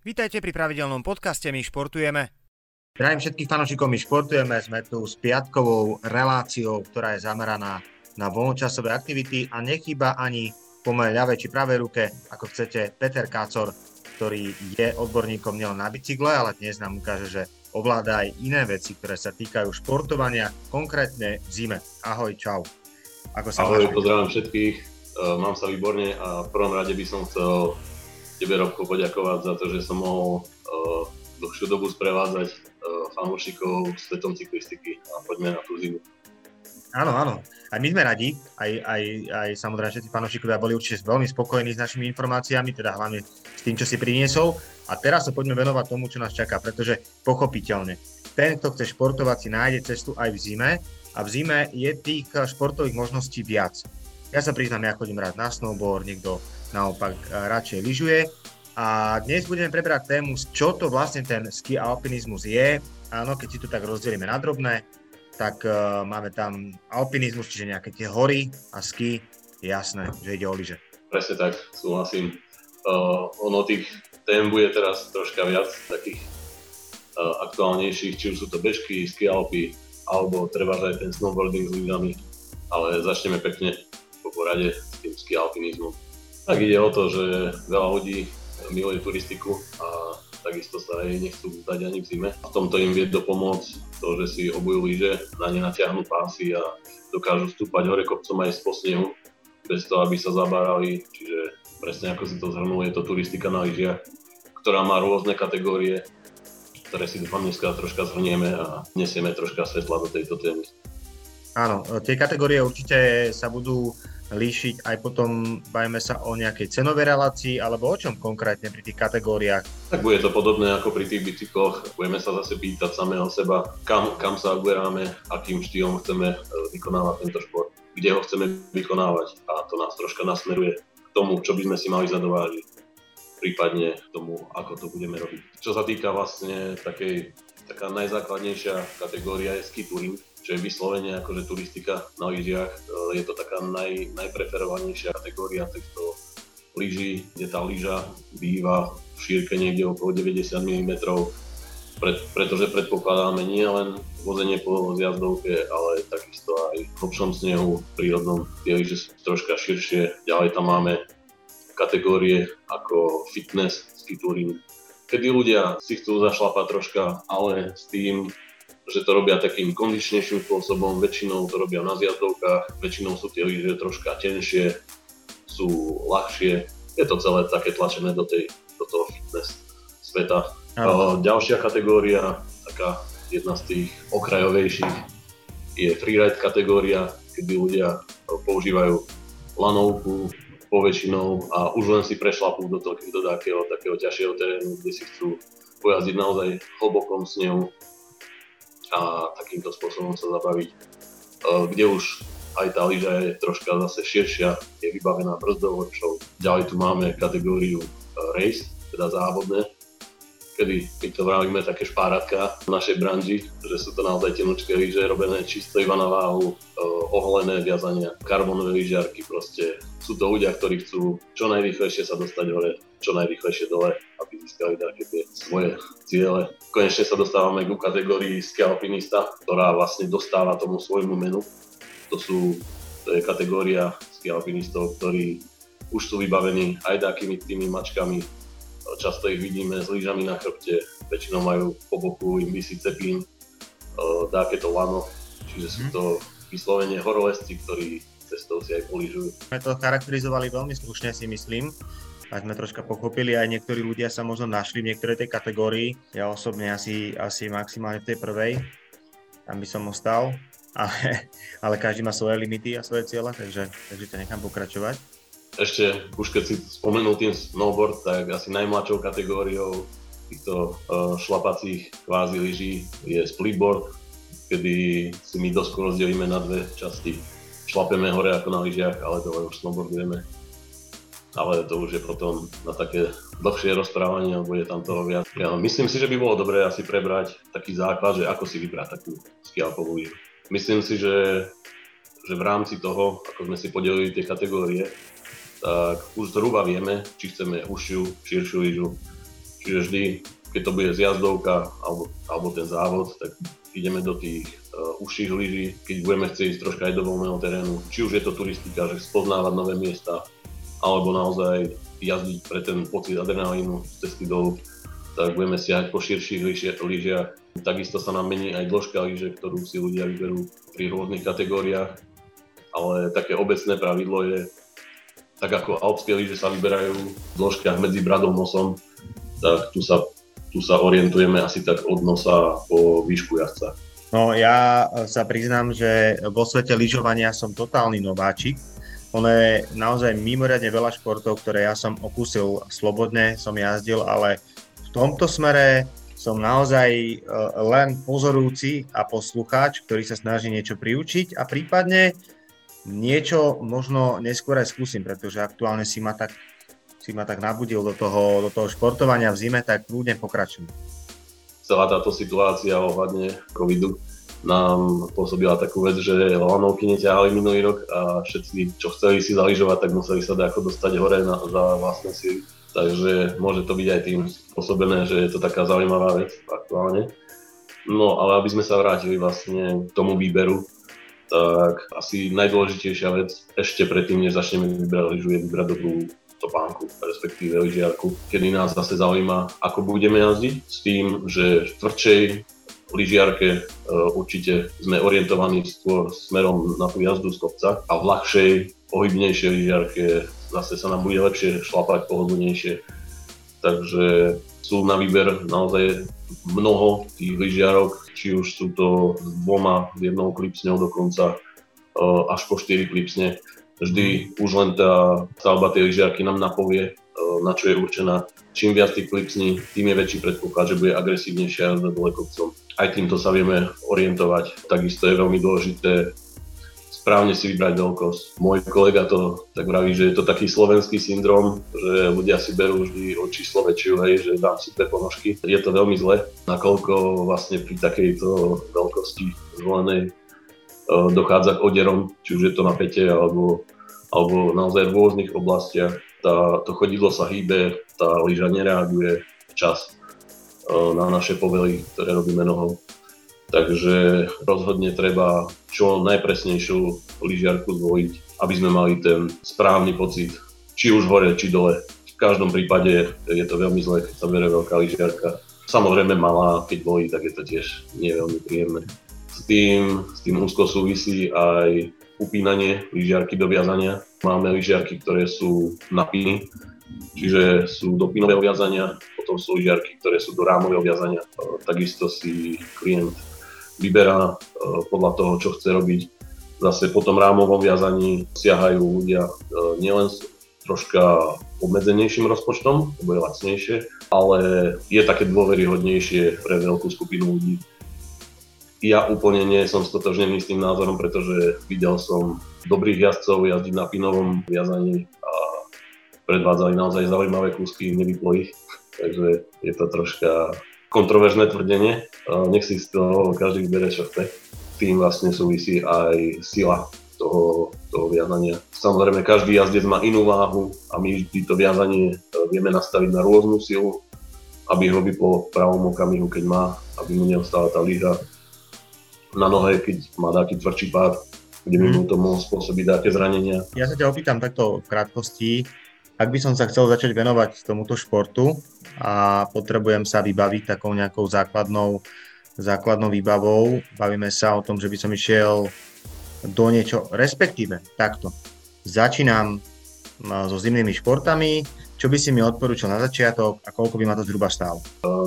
Vítajte pri pravidelnom podcaste My športujeme. Zdravím všetkých fanúšikov, my športujeme, sme tu s piatkovou reláciou, ktorá je zameraná na voľnočasové aktivity a nechýba ani po mojej ľavej či pravej ruke, ako chcete, Peter Kácor, ktorý je odborníkom nielen na bicykle, ale dnes nám ukáže, že ovláda aj iné veci, ktoré sa týkajú športovania, konkrétne v zime. Ahoj, čau. Ako sa Ahoj, pozdravím všetkých, uh, mám sa výborne a v prvom rade by som chcel tebe, Robko, poďakovať za to, že som mohol uh, dlhšiu dobu sprevádzať uh, fanúšikov svetom cyklistiky a poďme na tú zimu. Áno, áno. Aj my sme radi, aj, aj, aj samozrejme všetci fanúšikovia boli určite veľmi spokojní s našimi informáciami, teda hlavne s tým, čo si priniesol. A teraz sa poďme venovať tomu, čo nás čaká, pretože pochopiteľne, ten, kto chce športovať, si nájde cestu aj v zime a v zime je tých športových možností viac. Ja sa priznám, ja chodím rád na snowboard, niekto naopak eh, radšej lyžuje. A dnes budeme prebrať tému, čo to vlastne ten ski alpinizmus je. Áno, keď si to tak rozdelíme na drobné, tak uh, máme tam alpinizmus, čiže nejaké tie hory a ski. Jasné, že ide o lyže. Presne tak, súhlasím. Uh, ono tých tém bude teraz troška viac, takých uh, aktuálnejších, či už sú to bežky, ski alpy, alebo treba aj ten snowboarding s lyžami. Ale začneme pekne po porade s tým ski alpinizmom. Tak ide o to, že veľa ľudí miluje turistiku a takisto sa aj nechcú vzdať ani v zime. V tomto im vie dopomôcť to, že si obujú lyže, na ne natiahnu pásy a dokážu stúpať hore kopcom aj z posnehu, bez toho, aby sa zabárali. Čiže presne ako si to zhrnul, je to turistika na lyžiach, ktorá má rôzne kategórie, ktoré si dúfam dneska troška zhrnieme a nesieme troška svetla do tejto témy. Áno, tie kategórie určite sa budú líšiť aj potom, bajme sa o nejakej cenovej relácii, alebo o čom konkrétne pri tých kategóriách? Tak bude to podobné ako pri tých bicykloch. Budeme sa zase pýtať samého seba, kam, kam sa uberáme, akým štýlom chceme e, vykonávať tento šport, kde ho chceme vykonávať a to nás troška nasmeruje k tomu, čo by sme si mali zadovážiť prípadne k tomu, ako to budeme robiť. Čo sa týka vlastne takej, taká najzákladnejšia kategória je ski touring, je vyslovene akože turistika na lyžiach. E, je to taká naj, najpreferovanejšia kategória týchto lyží, kde tá lyža býva v šírke niekde okolo 90 mm, pre, pretože predpokladáme nie len vozenie po zjazdovke, ale takisto aj v hlbšom snehu, prírodnom, tie lyže sú troška širšie. Ďalej tam máme kategórie ako fitness, ski touring, kedy ľudia si chcú zašlapať troška, ale s tým, že to robia takým kondičnejším spôsobom, väčšinou to robia na zjazdovkách, väčšinou sú tie lyže troška tenšie, sú ľahšie, je to celé také tlačené do, tej, do toho fitness sveta. A ďalšia kategória, taká jedna z tých okrajovejších, je freeride kategória, kedy ľudia používajú lanovku poväčšinou a už len si prešlapú do, toho, do takého, takého ťažšieho terénu, kde si chcú pojazdiť naozaj hlbokom snehu, a takýmto spôsobom sa zabaviť, e, kde už aj tá lyža je troška zase širšia, je vybavená brzdovou Ďalej tu máme kategóriu e, race, teda závodné, kedy my to vravíme také špáratka v našej branži, že sú to naozaj tenučké lyže, robené čisto iba na váhu, e, oholené viazania, karbonové lyžiarky, proste sú to ľudia, ktorí chcú čo najrýchlejšie sa dostať hore, čo najrýchlejšie dole, aby získali také tie svoje ciele. Konečne sa dostávame k kategórii ski alpinista, ktorá vlastne dostáva tomu svojmu menu. To sú to je kategória ski alpinistov, ktorí už sú vybavení aj takými tými mačkami. Často ich vidíme s lyžami na chrbte, väčšinou majú po boku im vysí cepín, dáke to lano, čiže sú mhm. to vyslovene horolezci, ktorí cestou si aj poližujú. Sme to charakterizovali veľmi slušne si myslím, tak sme troška pochopili, aj niektorí ľudia sa možno našli v niektorej tej kategórii. Ja osobne asi, asi maximálne v tej prvej, tam by som ostal, ale, ale každý má svoje limity a svoje cieľa, takže, takže to nechám pokračovať. Ešte, už keď si spomenul tým snowboard, tak asi najmladšou kategóriou týchto uh, šlapacích kvázi lyží je splitboard, kedy si my dosť rozdelíme na dve časti šlapeme hore ako na lyžiach, ale to už snowboardujeme. Ale to už je potom na také dlhšie rozprávanie, alebo je tam toho viac. Ja myslím si, že by bolo dobré asi prebrať taký základ, že ako si vybrať takú skialpovú lyžu. Myslím si, že, že v rámci toho, ako sme si podelili tie kategórie, tak už zhruba vieme, či chceme užšiu, širšiu lyžu, Čiže vždy, keď to bude zjazdovka alebo, alebo ten závod, tak ideme do tých uh, užších lyží, keď budeme chcieť ísť troška aj do voľného terénu. Či už je to turistika, že spoznávať nové miesta, alebo naozaj jazdiť pre ten pocit adrenalínu z cesty dolu, tak budeme siahať po širších lyžiach. Takisto sa nám mení aj dĺžka lyže, ktorú si ľudia vyberú pri rôznych kategóriách, ale také obecné pravidlo je, tak ako alpské lyže sa vyberajú v dĺžkach medzi bradom nosom, tak tu sa, tu sa orientujeme asi tak od nosa po výšku jazdca. No ja sa priznám, že vo svete lyžovania som totálny nováčik. Ono je naozaj mimoriadne veľa športov, ktoré ja som okúsil slobodne, som jazdil, ale v tomto smere som naozaj e, len pozorujúci a poslucháč, ktorý sa snaží niečo priučiť a prípadne niečo možno neskôr aj skúsim, pretože aktuálne si ma tak, si ma tak nabudil do toho, do toho športovania v zime, tak kľudne pokračujem. Celá táto situácia ohľadne covidu nám pôsobila takú vec, že lanovky neťahali minulý rok a všetci, čo chceli si zaližovať, tak museli sa ako dostať hore na, za vlastné síly. Takže môže to byť aj tým spôsobené, že je to taká zaujímavá vec aktuálne. No ale aby sme sa vrátili vlastne k tomu výberu, tak asi najdôležitejšia vec ešte predtým, než začneme vybrať lyžu, je vybrať dobrú topánku, respektíve lyžiarku, kedy nás zase zaujíma, ako budeme jazdiť, s tým, že v tvrdšej lyžiarke e, určite sme orientovaní skôr smerom na tú jazdu z kopca a v ľahšej, pohybnejšej lyžiarke zase sa nám bude lepšie šlapať pohodlnejšie. Takže sú na výber naozaj mnoho tých lyžiarok, či už sú to s dvoma, s jednou klipsňou dokonca, eh, až po 4 klipsne. Vždy už len tá stavba tej lyžiarky nám napovie, na čo je určená. Čím viac tých klipsní, tým je väčší predpoklad, že bude agresívnejšia jazda dole kopcom. Aj týmto sa vieme orientovať. Takisto je veľmi dôležité správne si vybrať veľkosť. Môj kolega to tak vraví, že je to taký slovenský syndrom, že ľudia si berú vždy o číslo väčšiu, hej, že dám si dve ponožky. Je to veľmi zle, nakoľko vlastne pri takejto veľkosti zvolenej e, dochádza k oderom, či už je to na pete alebo, alebo naozaj v rôznych oblastiach. Tá, to chodidlo sa hýbe, tá lyža nereaguje včas e, na naše povely, ktoré robíme nohou. Takže rozhodne treba čo najpresnejšiu lyžiarku zvojiť, aby sme mali ten správny pocit, či už hore, či dole. V každom prípade je to veľmi zlé, keď sa berie veľká lyžiarka. Samozrejme malá, keď bojí, tak je to tiež nie veľmi príjemné. S tým, s tým úzko súvisí aj upínanie lyžiarky do viazania. Máme lyžiarky, ktoré sú na piny, čiže sú do pinového viazania, potom sú lyžiarky, ktoré sú do rámového viazania. Takisto si klient vyberá e, podľa toho, čo chce robiť. Zase po tom rámovom viazaní siahajú ľudia e, nielen troška obmedzenejším rozpočtom, lebo je lacnejšie, ale je také dôveryhodnejšie pre veľkú skupinu ľudí. Ja úplne nie som stotožnený s tým názorom, pretože videl som dobrých jazdcov jazdiť na pinovom viazaní a predvádzali naozaj zaujímavé kúsky, nevyplo ich. Takže je to troška kontroverzné tvrdenie. Nech si z toho každý vybere, čo chce. Tým vlastne súvisí aj sila toho, toho viazania. Samozrejme, každý jazdec má inú váhu a my vždy to viazanie e, vieme nastaviť na rôznu silu, aby ho vyplo v pravom okamihu, keď má, aby mu neostala tá lyža na nohe, keď má taký tvrdší pád, kde by mu mhm. to mohlo spôsobiť také zranenia. Ja sa ťa opýtam takto v krátkosti, ak by som sa chcel začať venovať tomuto športu a potrebujem sa vybaviť takou nejakou základnou, základnou výbavou, bavíme sa o tom, že by som išiel do niečo, respektíve takto. Začínam so zimnými športami, čo by si mi odporúčal na začiatok a koľko by ma to zhruba stálo?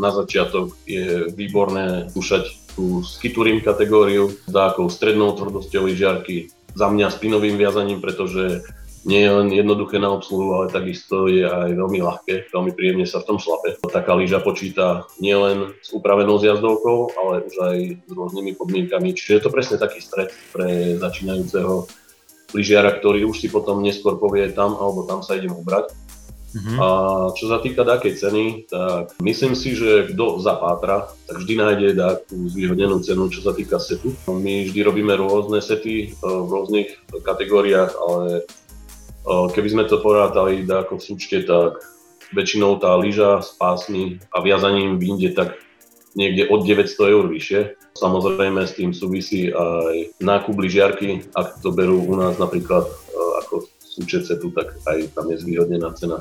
Na začiatok je výborné skúšať tú skiturim kategóriu dákou strednou tvrdosťou lyžiarky, za mňa spinovým viazaním, pretože nie je len jednoduché na obsluhu, ale takisto je aj veľmi ľahké, veľmi príjemne sa v tom šlape. Taká lyža počíta nielen s upravenou zjazdovkou, ale už aj s rôznymi podmienkami. Čiže je to presne taký stred pre začínajúceho lyžiara, ktorý už si potom neskôr povie tam alebo tam sa idem ubrať. Mm-hmm. A čo sa týka takej ceny, tak myslím si, že kto zapátra, tak vždy nájde takú zvýhodnenú cenu, čo sa týka setu. My vždy robíme rôzne sety v rôznych kategóriách, ale Keby sme to porátali ako v súčte, tak väčšinou tá lyža s pásmi a viazaním vyjde tak niekde od 900 eur vyššie. Samozrejme s tým súvisí aj nákup lyžiarky, ak to berú u nás napríklad e, ako súčet tu, tak aj tam je zvýhodnená cena.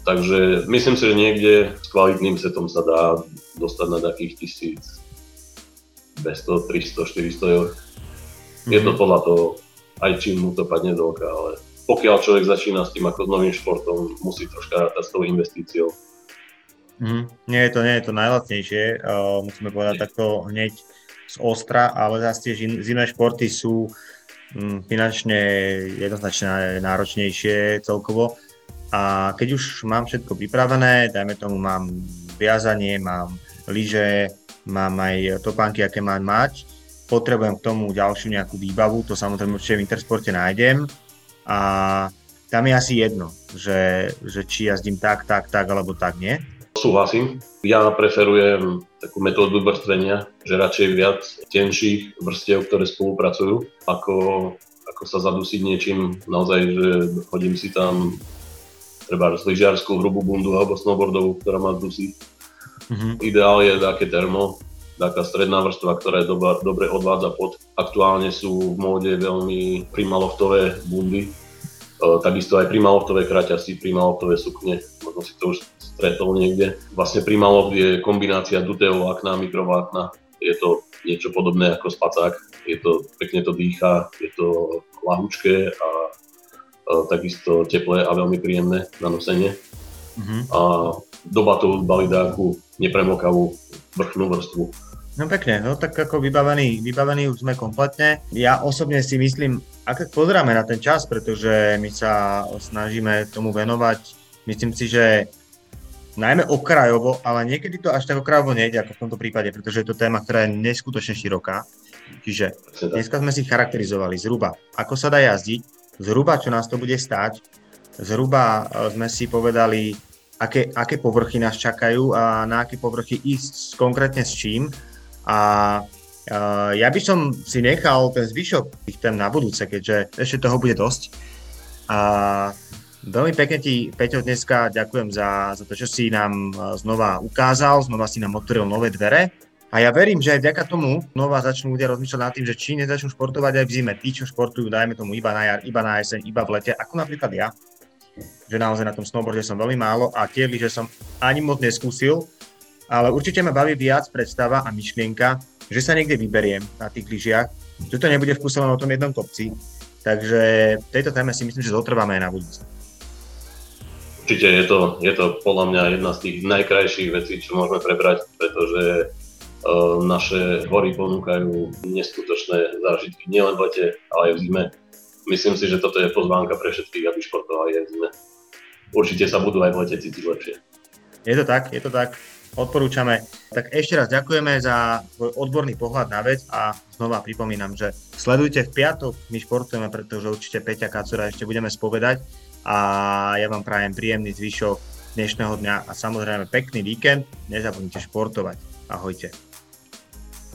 Takže myslím si, že niekde s kvalitným setom sa dá dostať na takých 1200, 300, 400 eur. Mm-hmm. Je to mhm. podľa toho, aj čím mu to padne do oka, ale pokiaľ človek začína s tým ako s novým športom, musí troška rátať s tou investíciou. Mm, nie je to, nie je to najlacnejšie, uh, musíme povedať takto hneď z ostra, ale zase tie zimné športy sú um, finančne jednoznačne náročnejšie celkovo. A keď už mám všetko pripravené, dajme tomu mám viazanie, mám lyže, mám aj topánky, aké mám mať, potrebujem k tomu ďalšiu nejakú výbavu, to samozrejme určite v Intersporte nájdem a tam je asi jedno, že, že či jazdím tak, tak, tak alebo tak, nie? Súhlasím. Ja preferujem takú metódu vrstvenia, že radšej viac tenších vrstiev, ktoré spolupracujú, ako, ako sa zadusiť niečím naozaj, že hodím si tam treba lyžiarskú hrubú bundu alebo snowboardovú, ktorá má dusí. Mm-hmm. Ideál je také termo, taká stredná vrstva, ktorá je doba, dobre odvádza pod. Aktuálne sú v móde veľmi primaloftové bundy, takisto aj primaloftové kraťasy, primaloftové sukne, možno si to už stretol niekde. Vlastne primaloft je kombinácia dutého vlákna mikrovlákna. Je to niečo podobné ako spacák, je to, pekne to dýcha, je to lahúčké a, a takisto teplé a veľmi príjemné na nosenie. Mm-hmm. A doba to balí nejakú nepremokavú vrchnú vrstvu No pekne, no tak ako vybavení, vybavení už sme kompletne. Ja osobne si myslím, ak pozeráme na ten čas, pretože my sa snažíme tomu venovať, myslím si, že najmä okrajovo, ale niekedy to až tak okrajovo nejde, ako v tomto prípade, pretože je to téma, ktorá je neskutočne široká. Čiže dneska sme si charakterizovali zhruba, ako sa dá jazdiť, zhruba čo nás to bude stať, zhruba e, sme si povedali, aké, aké povrchy nás čakajú a na aké povrchy ísť konkrétne s čím a uh, ja by som si nechal ten zvyšok tých tém na budúce, keďže ešte toho bude dosť. A veľmi pekne ti, Peťo, dneska ďakujem za, za to, čo si nám znova ukázal, znova si nám otvoril nové dvere. A ja verím, že aj vďaka tomu znova začnú ľudia rozmýšľať nad tým, že či nezačnú športovať aj v zime. Tí, čo športujú, dajme tomu iba na jar, iba na jeseň, iba v lete, ako napríklad ja. Že naozaj na tom snowboarde som veľmi málo a tie že som ani moc neskúsil, ale určite ma baví viac predstava a myšlienka, že sa niekde vyberiem na tých lyžiach, že to nebude v kuse o tom jednom kopci. Takže tejto téme si myslím, že zotrváme aj na budúce. Určite je to, je to podľa mňa jedna z tých najkrajších vecí, čo môžeme prebrať, pretože naše hory ponúkajú neskutočné zážitky nielen v lete, ale aj v zime. Myslím si, že toto je pozvánka pre všetkých, aby športovali aj v zime. Určite sa budú aj v lete cítiť lepšie. Je to tak, je to tak odporúčame. Tak ešte raz ďakujeme za tvoj odborný pohľad na vec a znova pripomínam, že sledujte v piatok, my športujeme, pretože určite Peťa Kacura ešte budeme spovedať a ja vám prajem príjemný zvyšok dnešného dňa a samozrejme pekný víkend. Nezabudnite športovať. Ahojte.